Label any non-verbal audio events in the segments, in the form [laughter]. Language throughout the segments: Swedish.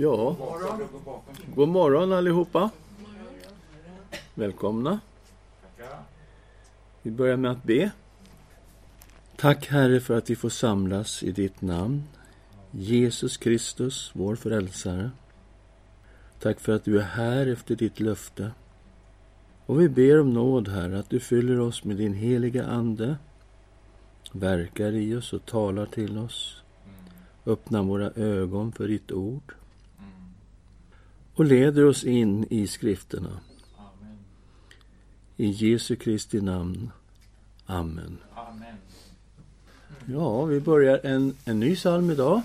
Ja, god morgon allihopa. Välkomna. Vi börjar med att be. Tack Herre för att vi får samlas i ditt namn. Jesus Kristus, vår frälsare. Tack för att du är här efter ditt löfte. Och vi ber om nåd, Herre, att du fyller oss med din heliga Ande, verkar i oss och talar till oss. Öppna våra ögon för ditt ord och leder oss in i skrifterna. I Jesu Kristi namn. Amen. Ja, vi börjar en, en ny psalm idag.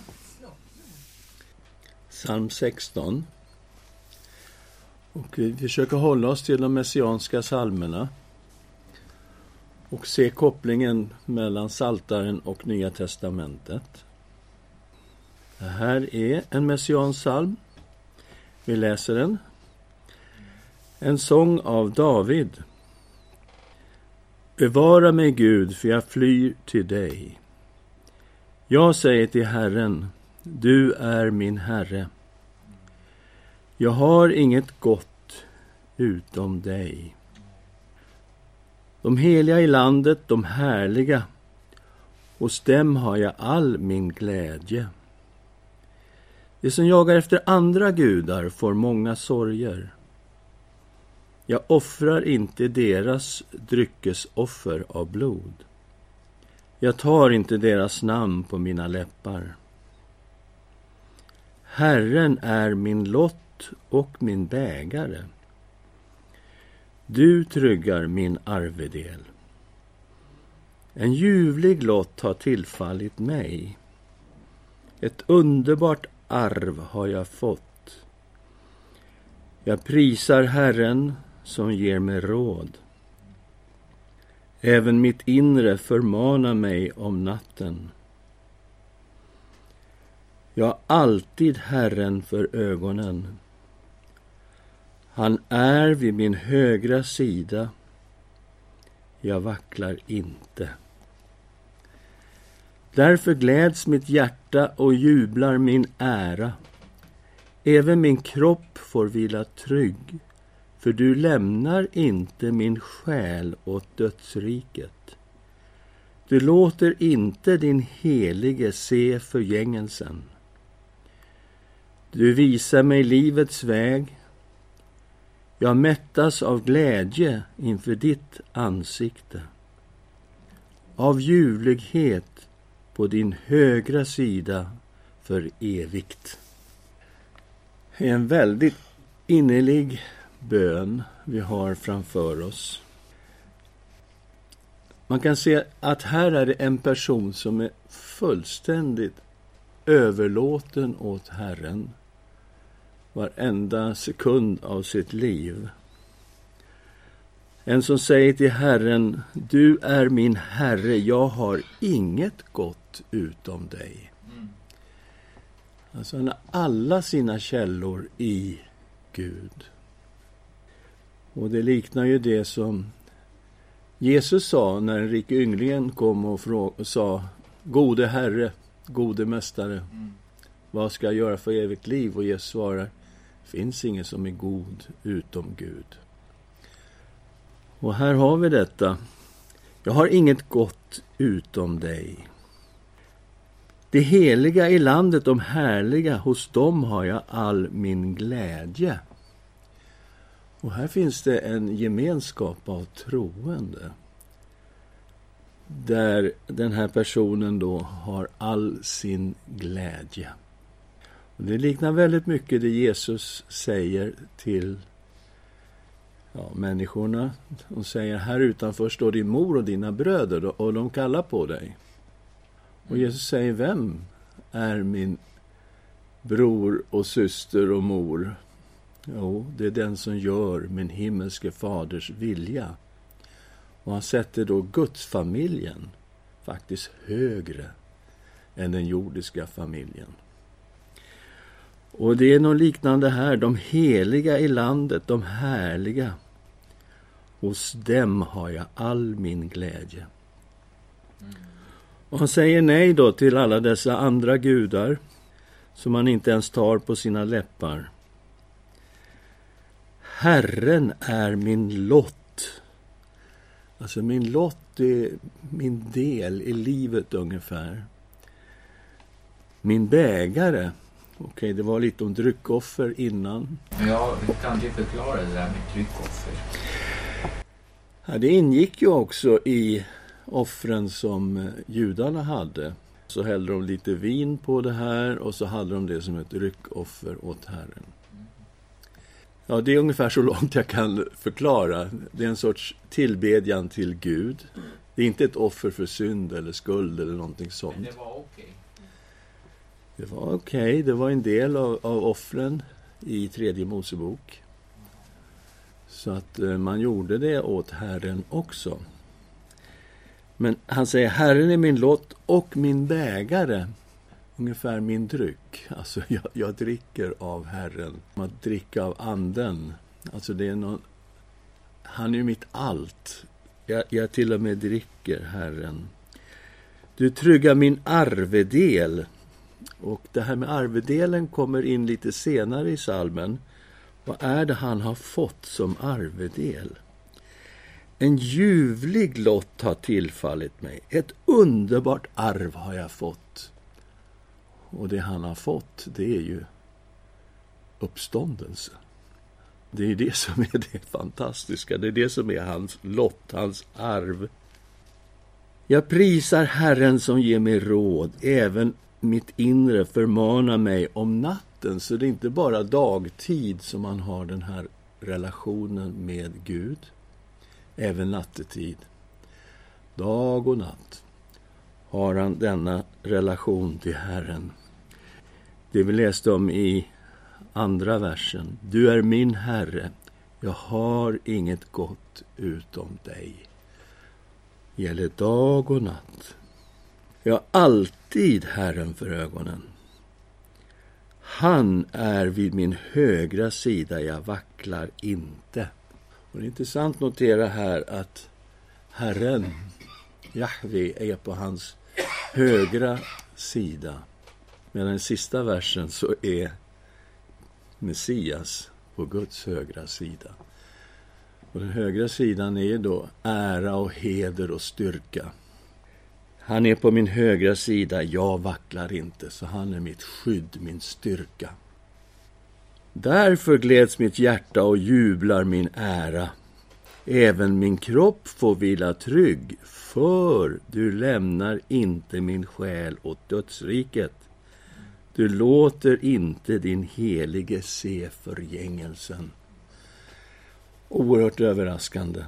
Psalm 16. Och vi försöker hålla oss till de messianska psalmerna och se kopplingen mellan Saltaren och Nya testamentet. Det här är en messiansk psalm. Vi läser den. En sång av David. Bevara mig, Gud, för jag flyr till dig. Jag säger till Herren, du är min Herre. Jag har inget gott utom dig. De heliga i landet, de härliga, hos dem har jag all min glädje. De som jagar efter andra gudar får många sorger. Jag offrar inte deras dryckesoffer av blod. Jag tar inte deras namn på mina läppar. Herren är min lott och min bägare. Du tryggar min arvedel. En ljuvlig lott har tillfallit mig. Ett underbart arv har jag fått. Jag prisar Herren som ger mig råd. Även mitt inre förmanar mig om natten. Jag har alltid Herren för ögonen. Han är vid min högra sida. Jag vacklar inte. Därför gläds mitt hjärta och jublar min ära. Även min kropp får vila trygg, för du lämnar inte min själ åt dödsriket. Du låter inte din helige se förgängelsen. Du visar mig livets väg. Jag mättas av glädje inför ditt ansikte. Av ljuvlighet på din högra sida för evigt. En väldigt innerlig bön vi har framför oss. Man kan se att här är det en person som är fullständigt överlåten åt Herren varenda sekund av sitt liv. En som säger till Herren, du är min Herre, jag har inget gott utom dig. Alltså han har alla sina källor i Gud. Och det liknar ju det som Jesus sa när den rike ynglingen kom och, och sa Gode Herre, gode Mästare, mm. vad ska jag göra för evigt liv? Och Jesus svarar, finns ingen som är god utom Gud. Och här har vi detta. Jag har inget gott utom dig. Det heliga i landet, de härliga, hos dem har jag all min glädje. Och här finns det en gemenskap av troende. Där den här personen då har all sin glädje. Och det liknar väldigt mycket det Jesus säger till ja, människorna. De säger, här utanför står din mor och dina bröder och de kallar på dig. Och Jesus säger, vem är min bror och syster och mor? Jo, det är den som gör min himmelske faders vilja. Och han sätter då gudsfamiljen faktiskt högre än den jordiska familjen. Och det är något liknande här. De heliga i landet, de härliga. Hos dem har jag all min glädje. Och han säger nej då till alla dessa andra gudar som man inte ens tar på sina läppar. Herren är min lott. Alltså min lott är min del i livet ungefär. Min bägare. Okej, okay, det var lite om dryckoffer innan. Ja, kan du förklara det där med dryckoffer? Ja, det ingick ju också i offren som judarna hade. Så hällde de lite vin på det här och så hade de det som ett ryckoffer åt Herren. Ja, det är ungefär så långt jag kan förklara. Det är en sorts tillbedjan till Gud. Det är inte ett offer för synd eller skuld eller någonting sånt. Men det var okej? Okay. Det var okej. Okay. Det var en del av, av offren i tredje Mosebok. Så att eh, man gjorde det åt Herren också. Men han säger, Herren är min lott och min bägare. Ungefär min dryck. Alltså, [laughs] jag, jag dricker av Herren. Att dricka av Anden. Alltså, det är någon... Han är ju mitt allt. Jag, jag till och med dricker Herren. Du tryggar min arvedel. Och det här med arvedelen kommer in lite senare i salmen. Vad är det han har fått som arvedel? En ljuvlig lott har tillfallit mig. Ett underbart arv har jag fått. Och det han har fått, det är ju uppståndelse. Det är det som är det fantastiska. Det är det som är hans lott, hans arv. Jag prisar Herren som ger mig råd. Även mitt inre förmanar mig om natten. Så det är inte bara dagtid som man har den här relationen med Gud även nattetid. Dag och natt har han denna relation till Herren. Det vi läste om i andra versen. Du är min Herre, jag har inget gott utom dig. Gäller dag och natt. Jag har alltid Herren för ögonen. Han är vid min högra sida, jag vacklar inte. Och det är intressant att notera här att Herren, Jahve, är på hans högra sida. Medan den sista versen så är Messias på Guds högra sida. Och den högra sidan är då ära och heder och styrka. Han är på min högra sida, jag vacklar inte, så han är mitt skydd, min styrka. Därför gläds mitt hjärta och jublar min ära. Även min kropp får vila trygg, för du lämnar inte min själ åt dödsriket. Du låter inte din helige se förgängelsen. Oerhört överraskande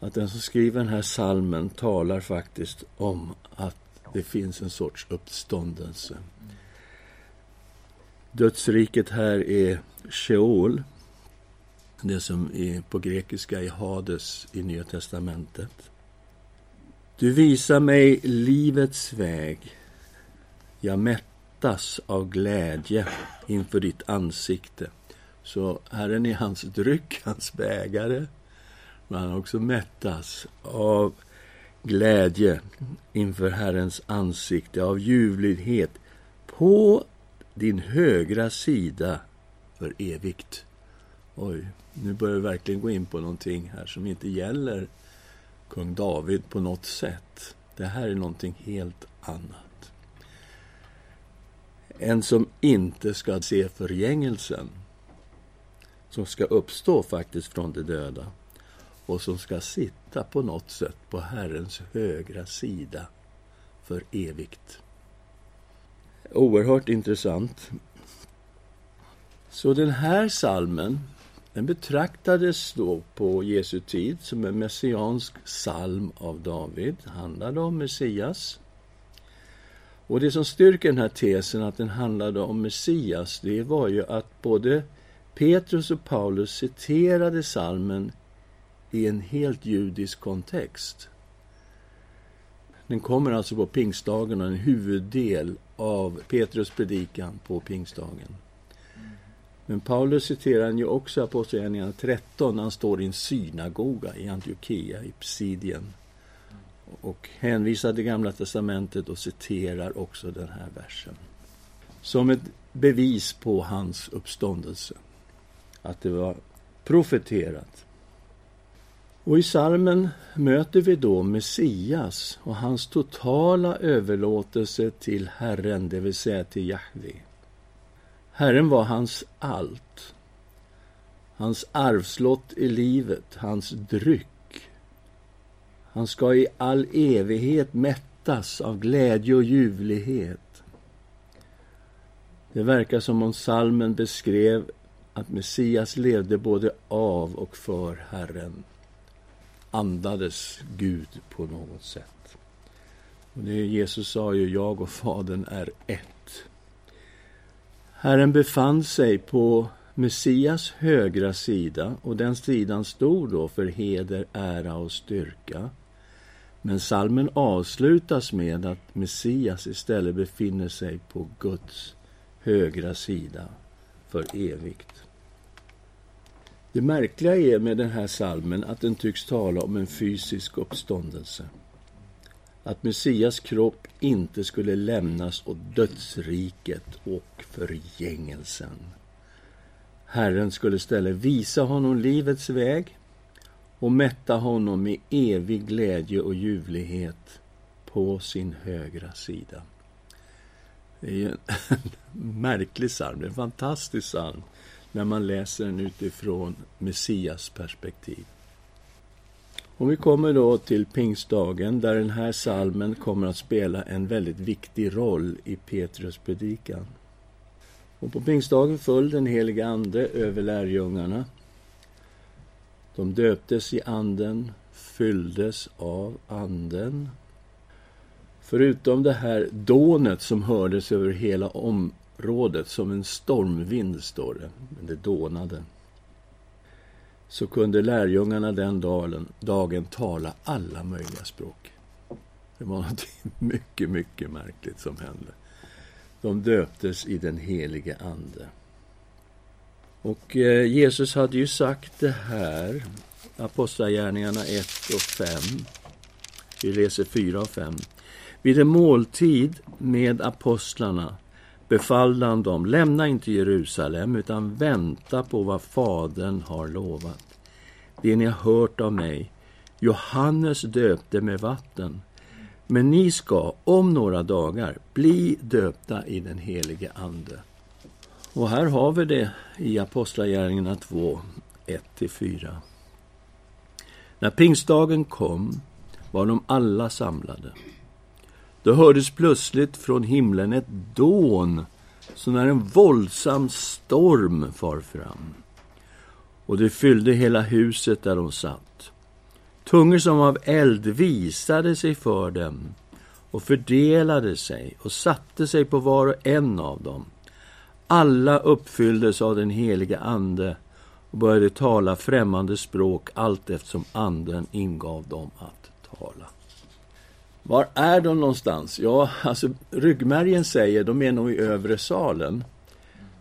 att den som skriver den här salmen talar faktiskt om att det finns en sorts uppståndelse. Dödsriket här är Sheol, det som är på grekiska är Hades i Nya testamentet. Du visar mig livets väg. Jag mättas av glädje inför ditt ansikte. Så Herren är hans dryck, hans bägare. Men han också mättas av glädje inför Herrens ansikte, av ljuvlighet på din högra sida för evigt. Oj, nu börjar vi verkligen gå in på någonting här som inte gäller kung David på något sätt. Det här är någonting helt annat. En som inte ska se förgängelsen, som ska uppstå faktiskt från de döda och som ska sitta på något sätt på Herrens högra sida för evigt. Oerhört intressant. Så den här salmen den betraktades då på Jesu tid som en messiansk psalm av David. Handlade om Messias. Och det som styrker den här tesen att den handlade om Messias, det var ju att både Petrus och Paulus citerade salmen i en helt judisk kontext. Den kommer alltså på pingstdagen och en huvuddel av Petrus predikan på pingstdagen. Men Paulus citerar ju också Apostlagärningarna 13 när han står i en synagoga i Antiochia i Psidien och hänvisar till Gamla testamentet och citerar också den här versen. som ett bevis på hans uppståndelse. Att det var profeterat. Och i salmen möter vi då Messias och hans totala överlåtelse till Herren, det vill säga till Jahve. Herren var hans allt. Hans arvslott i livet, hans dryck. Han ska i all evighet mättas av glädje och ljuvlighet. Det verkar som om salmen beskrev att Messias levde både av och för Herren. Andades Gud på något sätt. Och det Jesus sa ju, jag och Fadern är ett. Herren befann sig på Messias högra sida och den sidan stod då för heder, ära och styrka. Men salmen avslutas med att Messias istället befinner sig på Guds högra sida för evigt. Det märkliga är med den här salmen att den tycks tala om en fysisk uppståndelse. Att Messias kropp inte skulle lämnas åt dödsriket och förgängelsen. Herren skulle istället visa honom livets väg och mätta honom med evig glädje och ljuvlighet på sin högra sida. Det är ju en [laughs] märklig psalm, en fantastisk psalm när man läser den utifrån Messias perspektiv. Och vi kommer då till pingstdagen där den här salmen kommer att spela en väldigt viktig roll i Petrus predikan. Och på pingstdagen föll den helige Ande över lärjungarna. De döptes i Anden, fylldes av Anden. Förutom det här dånet som hördes över hela Rådet, som en stormvind, står det, men det dånade så kunde lärjungarna den dagen, dagen tala alla möjliga språk. Det var något [laughs] mycket, mycket märkligt som hände. De döptes i den helige Ande. Och eh, Jesus hade ju sagt det här, Apostlagärningarna 1 och 5. Vi läser 4 och 5. Vid en måltid med apostlarna befallde han dem, lämna inte Jerusalem, utan vänta på vad Fadern har lovat. Det ni har hört av mig. Johannes döpte med vatten, men ni ska om några dagar bli döpta i den helige Ande. Och här har vi det i Apostlagärningarna 2, 1-4. När pingstdagen kom var de alla samlade. Då hördes plötsligt från himlen ett dån, som när en våldsam storm far fram. Och det fyllde hela huset där de satt. Tungor som av eld visade sig för dem och fördelade sig och satte sig på var och en av dem. Alla uppfylldes av den helige Ande och började tala främmande språk allt eftersom Anden ingav dem att tala. Var är de någonstans? Ja, alltså ryggmärgen säger de är nog i övre salen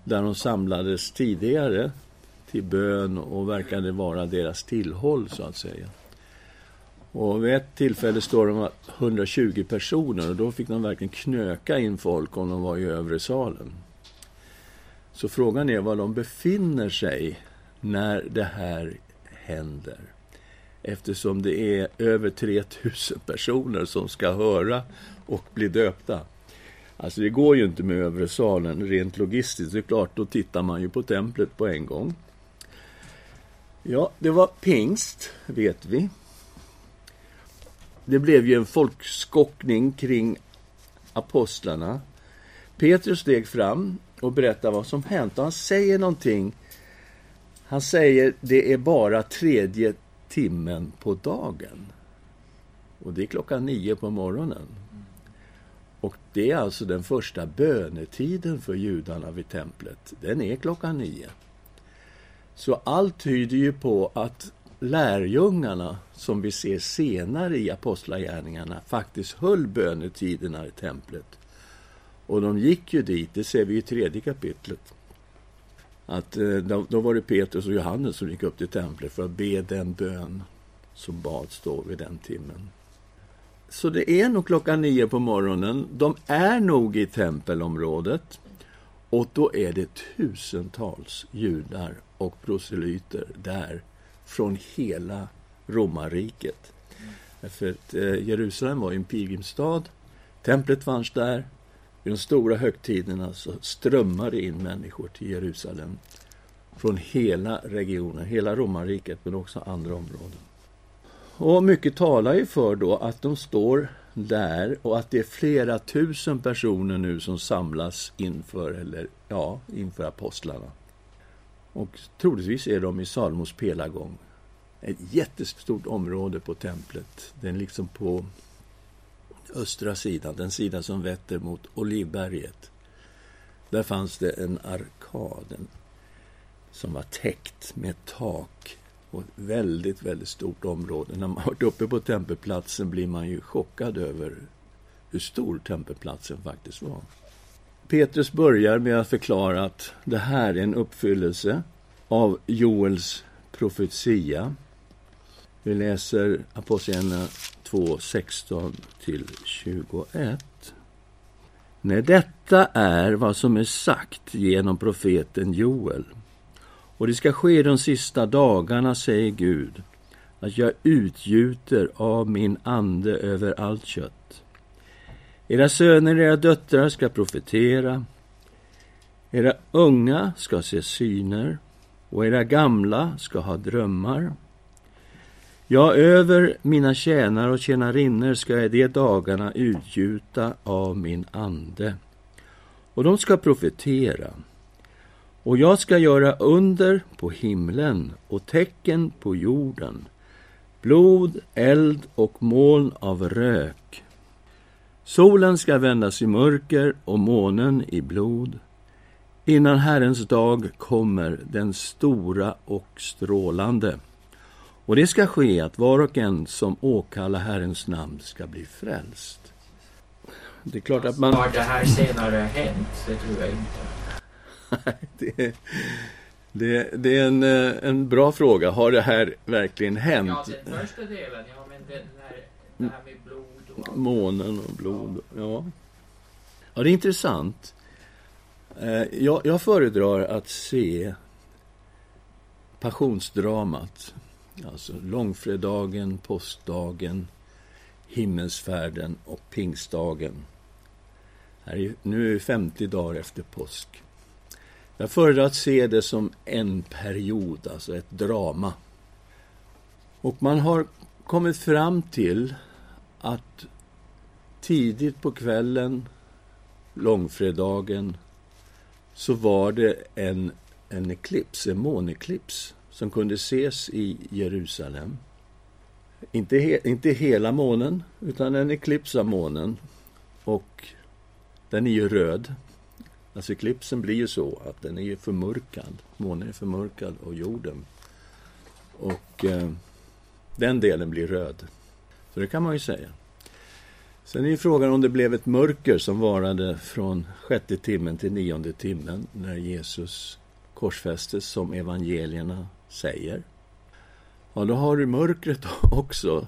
där de samlades tidigare till bön och verkade vara deras tillhåll, så att säga. Och vid ett tillfälle står de 120 personer och då fick de verkligen knöka in folk om de var i övre salen. Så frågan är var de befinner sig när det här händer eftersom det är över 3000 personer som ska höra och bli döpta. Alltså det går ju inte med övre salen rent logistiskt. Det är klart, då tittar man ju på templet på en gång. Ja, det var pingst, vet vi. Det blev ju en folkskockning kring apostlarna. Petrus steg fram och berättade vad som hänt. Och han säger någonting. Han säger det är bara tredje timmen på dagen. Och det är klockan nio på morgonen. Och det är alltså den första bönetiden för judarna vid templet. Den är klockan nio. Så allt tyder ju på att lärjungarna, som vi ser senare i Apostlagärningarna, faktiskt höll bönetiderna i templet. Och de gick ju dit, det ser vi i tredje kapitlet. Att eh, då, då var det Petrus och Johannes som gick upp till templet för att be den bön som bads då vid den timmen. Så det är nog klockan nio på morgonen. De är nog i tempelområdet. Och då är det tusentals judar och proselyter där från hela romarriket. För att eh, Jerusalem var en pilgrimsstad. Templet fanns där. Vid de stora högtiderna så det in människor till Jerusalem från hela regionen, hela romarriket, men också andra områden. Och mycket talar ju för då att de står där och att det är flera tusen personer nu som samlas inför, eller ja, inför apostlarna. Och troligtvis är de i Salmos pelargång. Ett jättestort område på templet. Den liksom på östra sidan, den sida som vetter mot Olivberget. Där fanns det en arkad som var täckt med tak och ett väldigt, väldigt stort område. När man har [laughs] varit uppe på tempelplatsen blir man ju chockad över hur stor tempelplatsen faktiskt var. Petrus börjar med att förklara att det här är en uppfyllelse av Joels profetia. Vi läser Apostlagärningarna 2, 16 till 21. Nej, detta är vad som är sagt genom profeten Joel. Och det ska ske de sista dagarna, säger Gud, att jag utgjuter av min ande över allt kött. Era söner och era döttrar ska profetera. Era unga ska se syner och era gamla ska ha drömmar. Ja, över mina tjänare och tjänarinnor ska jag de dagarna utgjuta av min ande. Och de ska profetera. Och jag ska göra under på himlen och tecken på jorden, blod, eld och moln av rök. Solen ska vändas i mörker och månen i blod, innan Herrens dag kommer, den stora och strålande. Och det ska ske att var och en som åkallar Herrens namn ska bli frälst. Det är klart att man... Har det här senare hänt? Det tror jag inte. [laughs] det, det, det, är en, eh, en bra fråga. Har det här verkligen hänt? Ja, den första delen, ja, men den här, det här med blod och... Månen och blod, ja. Ja, det är intressant. Eh, jag, jag föredrar att se passionsdramat. Alltså långfredagen, påskdagen, himmelsfärden och pingstdagen. Nu är det 50 dagar efter påsk. Jag föredrar att se det som en period, alltså ett drama. Och man har kommit fram till att tidigt på kvällen, långfredagen, så var det en, en eklips, en måneklips, som kunde ses i Jerusalem. Inte, he, inte hela månen, utan en eklips av månen. Och den är ju röd. Alltså eklipsen blir ju så att den är förmörkad. Månen är förmörkad och jorden. Och eh, den delen blir röd. Så det kan man ju säga. Sen är ju frågan om det blev ett mörker som varade från sjätte timmen till nionde timmen när Jesus korsfästes som evangelierna säger. Ja, då har du mörkret [laughs] också.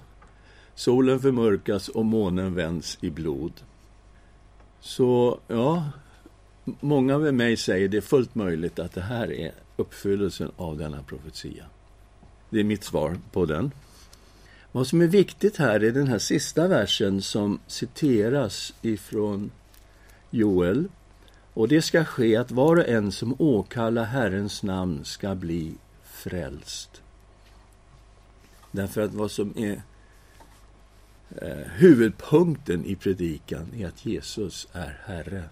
Solen förmörkas och månen vänds i blod. Så, ja, Många med mig säger det är fullt möjligt att det här är uppfyllelsen av denna profetia. Det är mitt svar på den. Vad som är viktigt här är den här sista versen som citeras ifrån Joel. Och det ska ske att var och en som åkallar Herrens namn ska bli frälst. Därför att vad som är eh, huvudpunkten i predikan är att Jesus är Herre.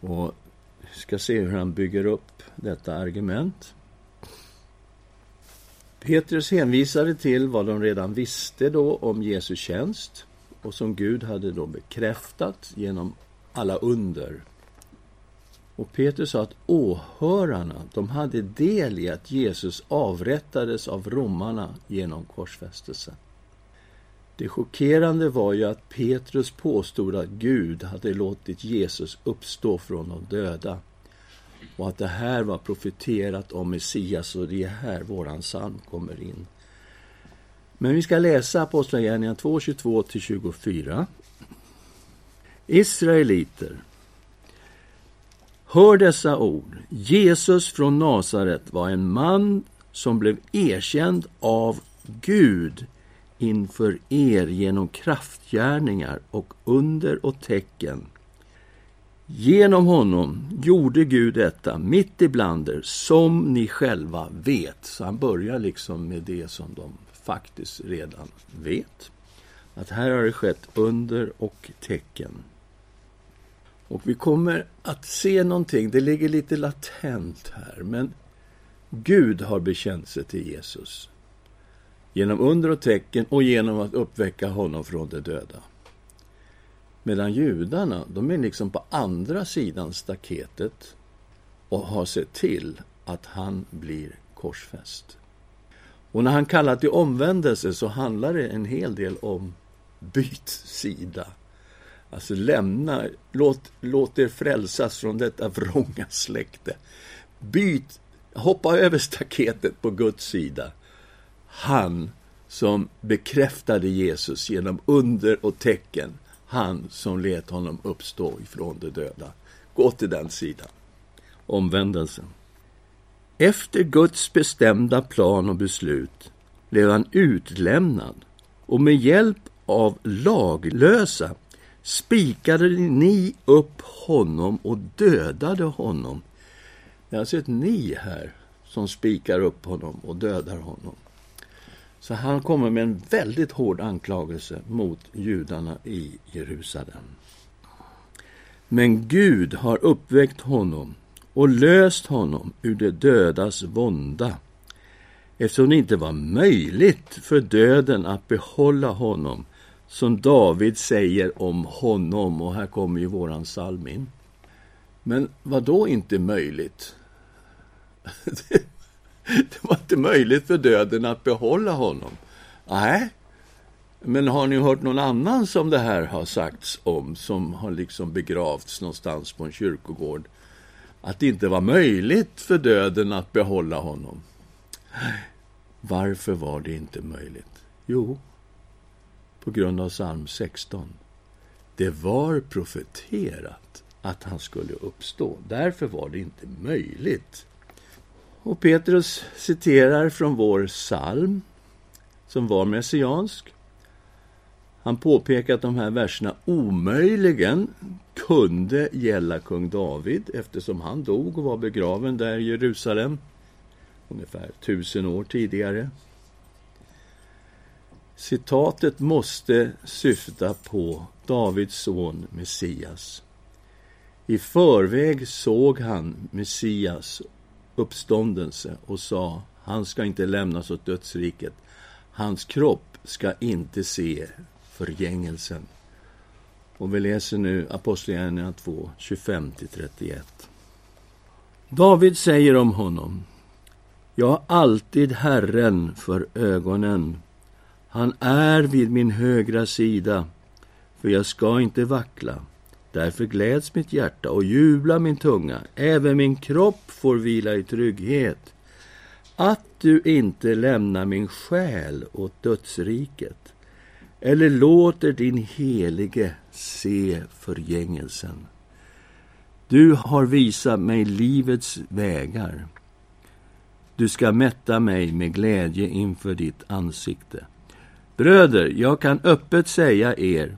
Och vi ska se hur han bygger upp detta argument. Petrus hänvisade till vad de redan visste då om Jesu tjänst och som Gud hade då bekräftat genom alla under. Och Petrus sa att åhörarna, de hade del i att Jesus avrättades av romarna genom korsfästelsen. Det chockerande var ju att Petrus påstod att Gud hade låtit Jesus uppstå från de döda och att det här var profeterat om Messias och det är här våran psalm kommer in. Men vi ska läsa Apostlagärningarna 2, 22-24. Israeliter, Hör dessa ord. Jesus från Nasaret var en man som blev erkänd av Gud inför er genom kraftgärningar och under och tecken. Genom honom gjorde Gud detta mitt ibland er, som ni själva vet. Så han börjar liksom med det som de faktiskt redan vet. Att här har det skett under och tecken. Och vi kommer att se någonting, det ligger lite latent här, men Gud har bekänt sig till Jesus genom under och tecken och genom att uppväcka honom från de döda. Medan judarna, de är liksom på andra sidan staketet och har sett till att han blir korsfäst. Och när han kallar till omvändelse så handlar det en hel del om byt sida. Alltså lämna, låt, låt er frälsas från detta [laughs] vrånga släkte. Byt, hoppa över staketet på Guds sida. Han som bekräftade Jesus genom under och tecken. Han som lät honom uppstå ifrån de döda. Gå till den sidan. Omvändelsen. Efter Guds bestämda plan och beslut blev han utlämnad och med hjälp av laglösa spikade ni upp honom och dödade honom. Det är alltså ett ni här som spikar upp honom och dödar honom. Så han kommer med en väldigt hård anklagelse mot judarna i Jerusalem. Men Gud har uppväckt honom och löst honom ur de dödas vånda eftersom det inte var möjligt för döden att behålla honom som David säger om honom. Och här kommer ju våran psalm in. Men vad då inte möjligt? [laughs] det var inte möjligt för döden att behålla honom. Nej, men har ni hört någon annan som det här har sagts om, som har liksom begravts någonstans på en kyrkogård? Att det inte var möjligt för döden att behålla honom. Varför var det inte möjligt? Jo, på grund av psalm 16. Det var profeterat att han skulle uppstå. Därför var det inte möjligt. Och Petrus citerar från vår psalm, som var messiansk. Han påpekar att de här verserna omöjligen kunde gälla kung David eftersom han dog och var begraven där i Jerusalem ungefär tusen år tidigare. Citatet måste syfta på Davids son Messias. I förväg såg han Messias uppståndelse och sa han ska inte lämnas åt dödsriket. Hans kropp ska inte se förgängelsen. Och vi läser nu Apostlagärningarna 2, 25-31. David säger om honom Jag har alltid Herren för ögonen. Han är vid min högra sida, för jag ska inte vackla. Därför gläds mitt hjärta och jublar min tunga. Även min kropp får vila i trygghet. Att du inte lämnar min själ åt dödsriket eller låter din helige se förgängelsen. Du har visat mig livets vägar. Du ska mätta mig med glädje inför ditt ansikte. Bröder, jag kan öppet säga er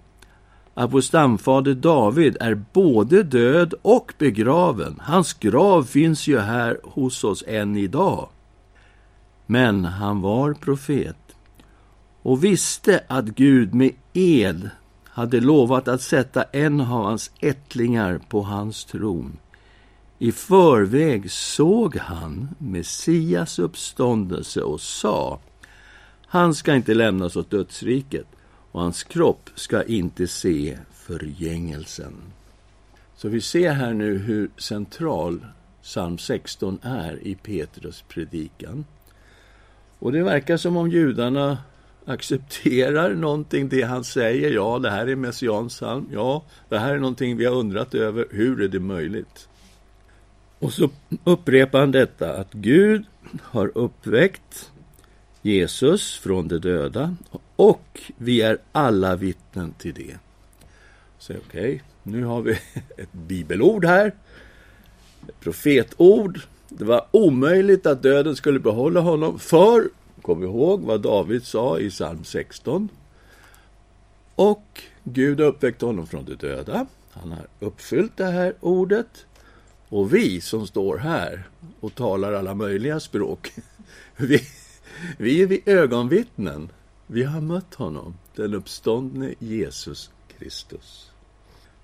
att vår stamfader David är både död och begraven. Hans grav finns ju här hos oss än idag. Men han var profet och visste att Gud med ed hade lovat att sätta en av hans ättlingar på hans tron. I förväg såg han Messias uppståndelse och sa han ska inte lämnas åt dödsriket och hans kropp ska inte se förgängelsen. Så vi ser här nu hur central psalm 16 är i Petrus predikan. Och det verkar som om judarna accepterar någonting, det han säger. Ja, det här är messians psalm. Ja, det här är någonting vi har undrat över. Hur är det möjligt? Och så upprepar han detta, att Gud har uppväckt Jesus från de döda och vi är alla vittnen till det. Så okej, okay, nu har vi [laughs] ett bibelord här. Ett profetord. Det var omöjligt att döden skulle behålla honom, för, kom ihåg vad David sa i psalm 16. Och Gud har uppväckt honom från de döda. Han har uppfyllt det här ordet. Och vi som står här och talar alla möjliga språk, [laughs] vi, vi är vid ögonvittnen. Vi har mött honom, den uppståndne Jesus Kristus.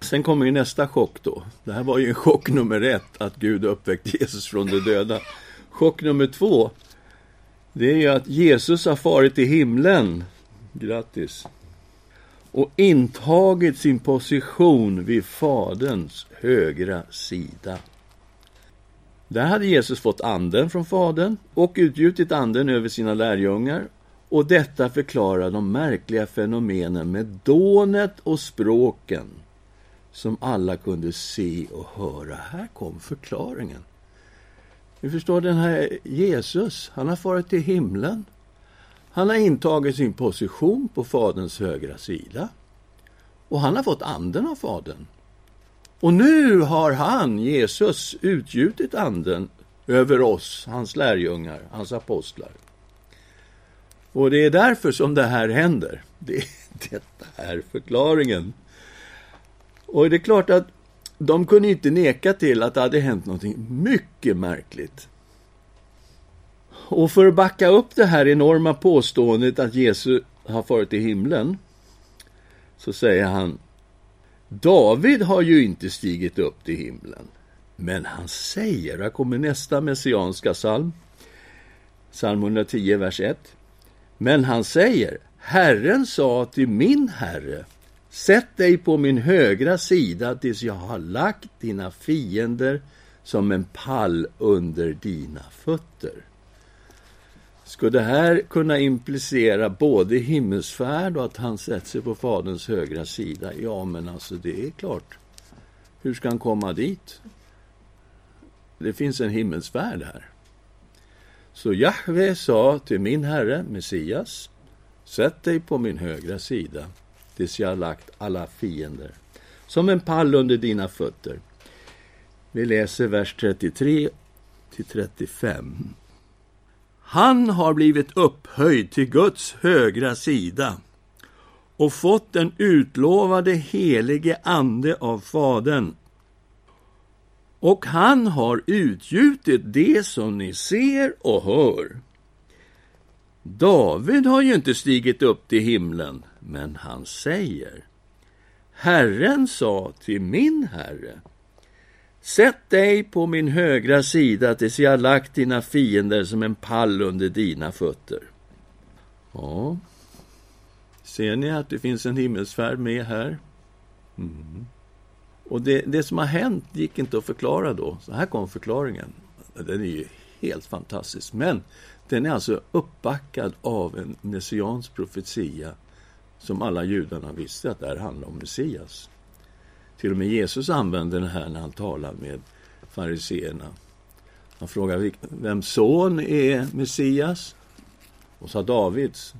Sen kommer ju nästa chock då. Det här var ju en chock nummer ett, att Gud uppväckt Jesus från de döda. Chock nummer två, det är ju att Jesus har farit till himlen. Grattis! Och intagit sin position vid Faderns högra sida. Där hade Jesus fått anden från Fadern och utgjutit anden över sina lärjungar och detta förklarar de märkliga fenomenen med dånet och språken som alla kunde se och höra. Här kom förklaringen. Ni förstår den här Jesus, han har farit till himlen. Han har intagit sin position på Faderns högra sida. Och han har fått anden av Fadern. Och nu har han, Jesus, utgjutit anden över oss, hans lärjungar, hans apostlar. Och det är därför som det här händer. Det, [laughs] detta är förklaringen. Och det är klart att de kunde inte neka till att det hade hänt någonting mycket märkligt. Och för att backa upp det här enorma påståendet att Jesus har farit till himlen så säger han David har ju inte stigit upp till himlen. Men han säger, här kommer nästa messianska psalm, psalm 110, vers 1. Men han säger, Herren sa till min Herre, sätt dig på min högra sida tills jag har lagt dina fiender som en pall under dina fötter. Skulle det här kunna implicera både himmelsfärd och att han sätter sig på Faderns högra sida? Ja, men alltså det är klart. Hur ska han komma dit? Det finns en himmelsfärd här. Så Jahve sa till min herre, Messias, sätt dig på min högra sida tills jag har lagt alla fiender som en pall under dina fötter. Vi läser vers 33 till 35. Han har blivit upphöjd till Guds högra sida och fått den utlovade helige Ande av Fadern. Och han har utgjutit det som ni ser och hör. David har ju inte stigit upp till himlen, men han säger Herren sa till min herre Sätt dig på min högra sida tills jag lagt dina fiender som en pall under dina fötter. Ja, ser ni att det finns en himmelsfärd med här? Mm. Och det, det som har hänt gick inte att förklara då. Så här kom förklaringen. Den är ju helt fantastisk. Men den är alltså uppbackad av en messiansk profetia som alla judarna visste att det här handlar om Messias. Till och med Jesus använder den här när han talar med fariseerna. Han frågar vem son är Messias? Och sa Davids.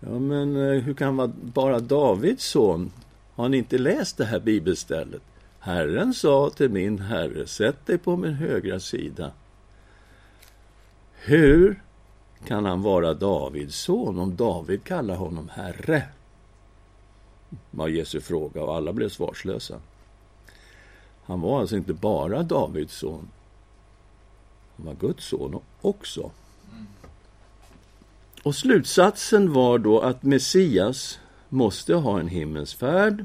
Ja, men eh, hur kan vara bara Davids son? Har ni inte läst det här bibelstället? Herren sa till min herre, sätt dig på min högra sida. Hur kan han vara Davids son om David kallar honom herre? Var Jesu fråga och alla blev svarslösa. Han var alltså inte bara Davids son. Han var Guds son också. Och slutsatsen var då att Messias måste ha en himmelsfärd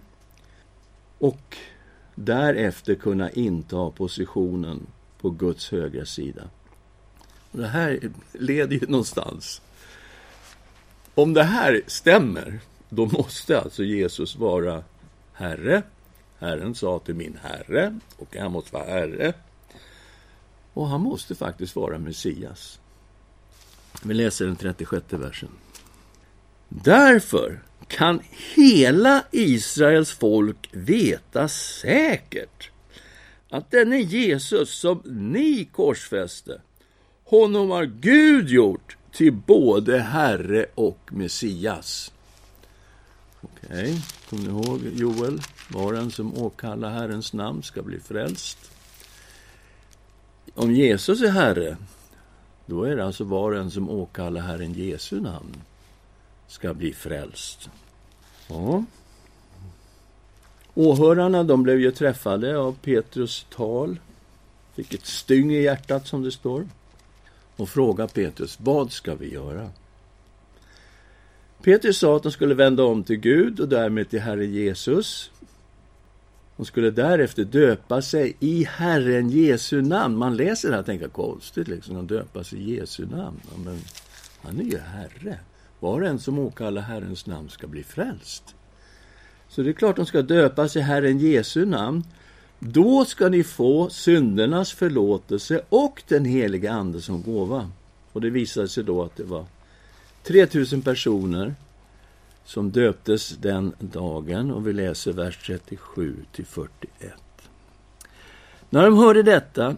och därefter kunna inta positionen på Guds högra sida. Och det här leder ju någonstans. Om det här stämmer, då måste alltså Jesus vara Herre. Herren sa till min Herre, och han måste vara Herre. Och han måste faktiskt vara Messias. Vi läser den 36 versen. Därför kan hela Israels folk veta säkert att denne Jesus som ni korsfäste, honom har Gud gjort till både Herre och Messias. Okej, okay. kommer ni ihåg Joel? Var en som åkallar Herrens namn ska bli frälst. om Jesus är Herre, då är det alltså var och en som åkallar Herren Jesu namn ska bli frälst. Ja. Åhörarna de blev ju träffade av Petrus tal. Fick ett styng i hjärtat, som det står. Och frågade Petrus, vad ska vi göra? Petrus sa att de skulle vända om till Gud och därmed till Herren Jesus. De skulle därefter döpa sig i Herren Jesu namn. Man läser det här och tänker konstigt, liksom, att döpa sig i Jesu namn. Men han är ju Herre. Var och en som åkallar Herrens namn ska bli frälst. Så det är klart de ska döpas i Herren Jesu namn. Då ska ni få syndernas förlåtelse och den heliga Ande som gåva. Och det visade sig då att det var 3000 personer som döptes den dagen och vi läser vers 37 till 41. När de hörde detta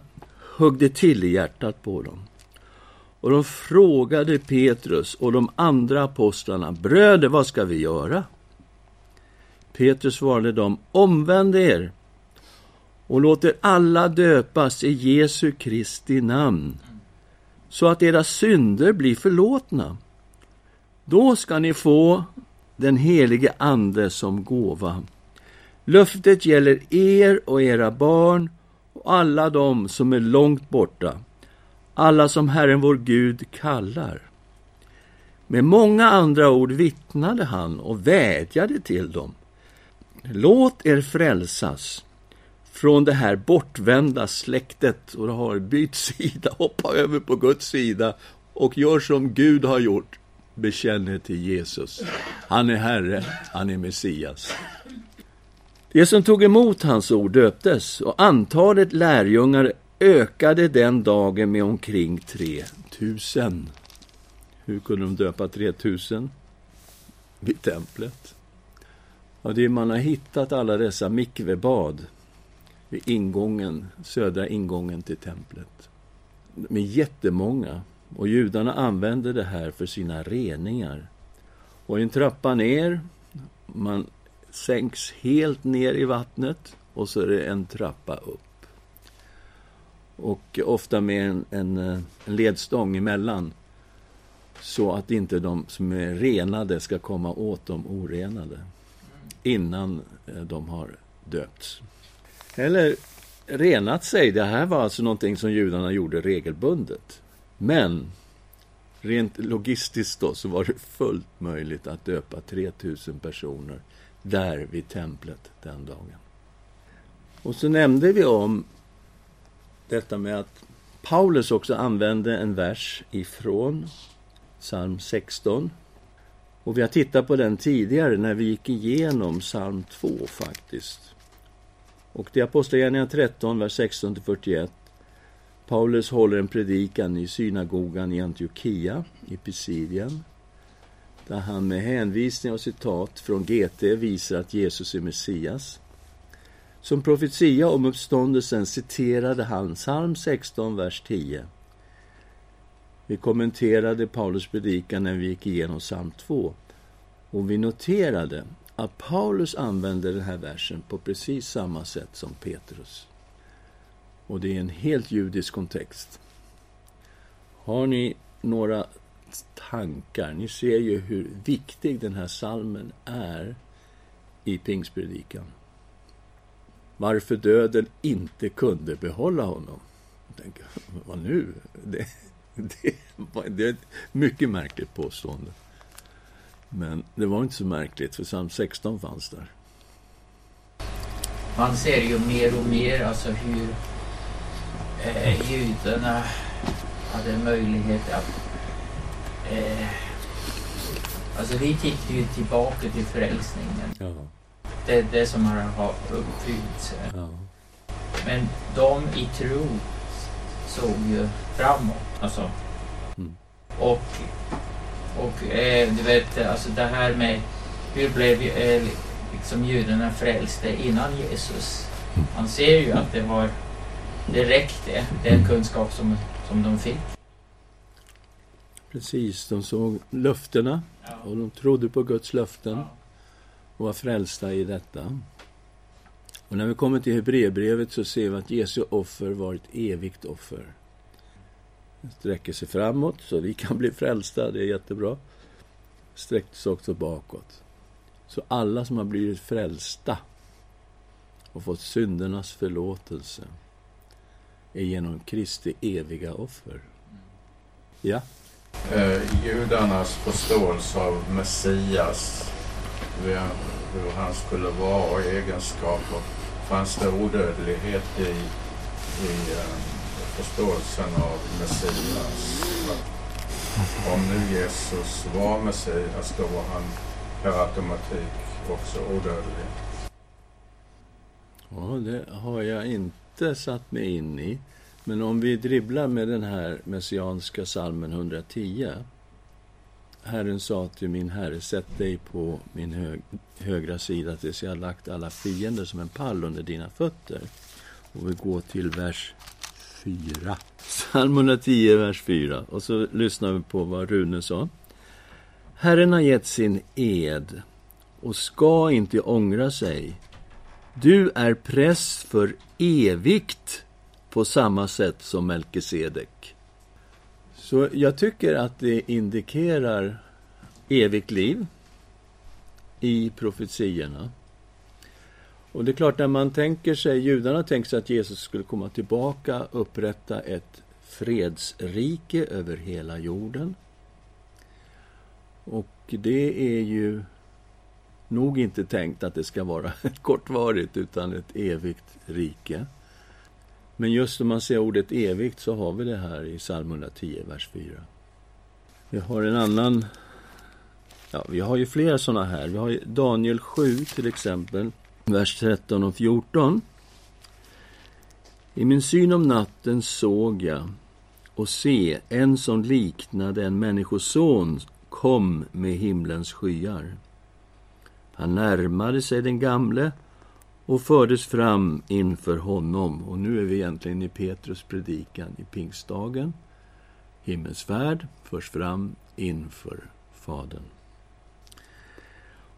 högg det till i hjärtat på dem. Och de frågade Petrus och de andra apostlarna, bröder, vad ska vi göra? Petrus svarade dem, omvänd er och låter alla döpas i Jesu Kristi namn, så att era synder blir förlåtna. Då ska ni få den helige Ande som gåva. Löftet gäller er och era barn och alla dem som är långt borta, alla som Herren vår Gud kallar. Med många andra ord vittnade han och vädjade till dem. Låt er frälsas från det här bortvända släktet och har bytt sida, hoppa över på Guds sida och gör som Gud har gjort. Bekänner till Jesus. Han är Herre, han är Messias. De som tog emot hans ord döptes och antalet lärjungar ökade den dagen med omkring 3000. Hur kunde de döpa 3000? Vid templet. Ja, det är man har hittat alla dessa mikvebad vid ingången, södra ingången till templet. De är jättemånga och judarna använde det här för sina reningar. Och en trappa ner, man sänks helt ner i vattnet och så är det en trappa upp. Och ofta med en, en, en ledstång emellan så att inte de som är renade ska komma åt de orenade innan eh, de har döpts. Eller renat sig. Det här var alltså någonting som judarna gjorde regelbundet. Men rent logistiskt då så var det fullt möjligt att döpa 3000 personer där vid templet den dagen. Och så nämnde vi om detta med att Paulus också använde en vers ifrån psalm 16 och vi har tittat på den tidigare när vi gick igenom psalm 2 faktiskt. Och det är Apostlagärningarna 13, vers 16-41. Paulus håller en predikan i synagogan i Antiochia i Pisidien där han med hänvisning och citat från GT visar att Jesus är Messias. Som profetia om uppståndelsen citerade han psalm 16, vers 10. Vi kommenterade Paulus predikan när vi gick igenom psalm 2. Och vi noterade att Paulus använder den här versen på precis samma sätt som Petrus. Och det är en helt judisk kontext. Har ni några tankar? Ni ser ju hur viktig den här salmen är i pingstpredikan. Varför döden inte kunde behålla honom. Jag tänker, vad nu? Det, det, det är ett mycket märkligt påstående. Men det var inte så märkligt, för psalm 16 fanns där. Man ser ju mer och mer alltså hur eh, judarna hade möjlighet att... Eh, alltså vi tittar ju tillbaka till frälsningen. Ja. Det är det som har, har uppfyllts. Ja. Men de i tro såg ju framåt. Alltså. Mm. Och, och eh, du vet, alltså det här med hur blev eh, liksom judarna frälste innan Jesus? Man ser ju att det var det räckte, den kunskap som, som de fick. Precis, de såg löftena Ja. och de trodde på Guds löften Ja. och var frälsta i detta. Och när vi kommer till Hebreerbrevet så ser vi att Jesu offer var ett evigt offer. Det sträcker sig framåt så vi kan bli frälsta, det är jättebra. Sträckte sig också bakåt. Så alla som har blivit frälsta och fått syndernas förlåtelse är genom Kristi eviga offer. Ja? Eh, judarnas förståelse av Messias, hur han skulle vara och egenskaper, fanns det odödlighet i, i eh, förståelsen av Messias. Om nu Jesus var Messias, då var han per automatik också odödlig. Ja, det har jag inte satt mig in i. Men om vi dribblar med den här messianska salmen 110. Herren sa till min herre, sätt dig på min hög, högra sida tills jag har lagt alla fiender som en pall under dina fötter. Och vi går till vers 4. Psalm 110, vers 4. Och så lyssnar vi på vad Rune sa. Herren har gett sin ed och ska inte ångra sig. Du är präst för evigt på samma sätt som Melkisedek. Så jag tycker att det indikerar evigt liv i profetiorna. Och det är klart, när man tänker sig, judarna tänker sig att Jesus skulle komma tillbaka, upprätta ett fredsrike över hela jorden. Och det är ju nog inte tänkt att det ska vara ett [laughs] kortvarigt, utan ett evigt rike. Men just om man ser ordet evigt så har vi det här i psalm 110, vers 4. Vi har en annan... Ja, vi har ju flera såna här. Vi har Daniel 7 till exempel, vers 13 och 14. I min syn om natten såg jag och se en som liknade en människoson kom med himlens skyar. Han närmade sig den gamle och fördes fram inför honom. Och nu är vi egentligen i Petrus predikan i pingstdagen. Himmelsfärd förs fram inför Fadern.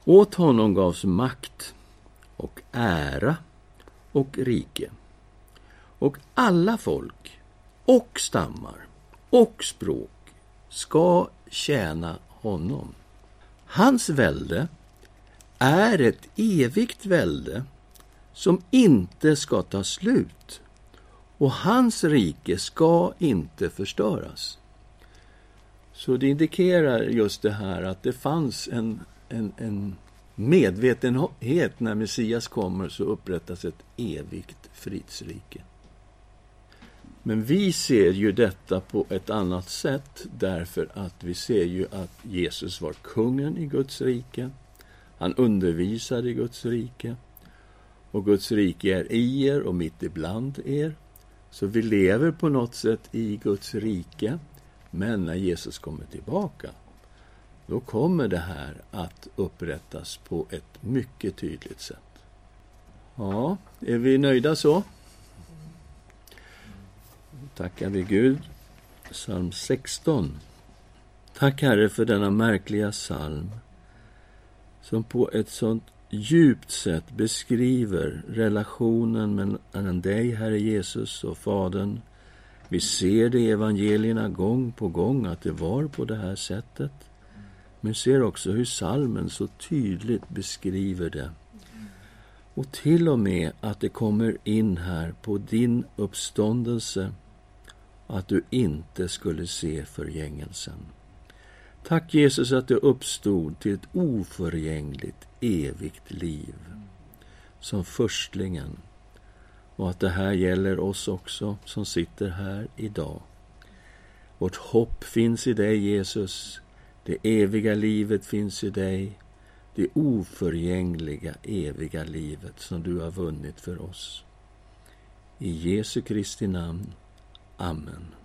Åt honom gavs makt och ära och rike. Och alla folk och stammar och språk ska tjäna honom. Hans välde är ett evigt välde som inte ska ta slut och hans rike ska inte förstöras. Så det indikerar just det här att det fanns en, en, en medvetenhet när Messias kommer så upprättas ett evigt fridsrike. Men vi ser ju detta på ett annat sätt därför att vi ser ju att Jesus var kungen i Guds rike. Han undervisar i Guds rike. Och Guds rike är i er och mitt ibland er. Så vi lever på något sätt i Guds rike. Men när Jesus kommer tillbaka, då kommer det här att upprättas på ett mycket tydligt sätt. Ja, är vi nöjda så? Tackar vi Gud. Psalm 16. Tack, Herre, för denna märkliga psalm som på ett sånt djupt sätt beskriver relationen mellan dig, Herre Jesus, och Fadern. Vi ser det i evangelierna gång på gång att det var på det här sättet. Men ser också hur salmen så tydligt beskriver det. Och till och med att det kommer in här på din uppståndelse att du inte skulle se förgängelsen. Tack Jesus att du uppstod till ett oförgängligt, evigt liv som förstlingen och att det här gäller oss också som sitter här idag. Vårt hopp finns i dig, Jesus. Det eviga livet finns i dig. Det oförgängliga, eviga livet som du har vunnit för oss. I Jesu Kristi namn. Amen.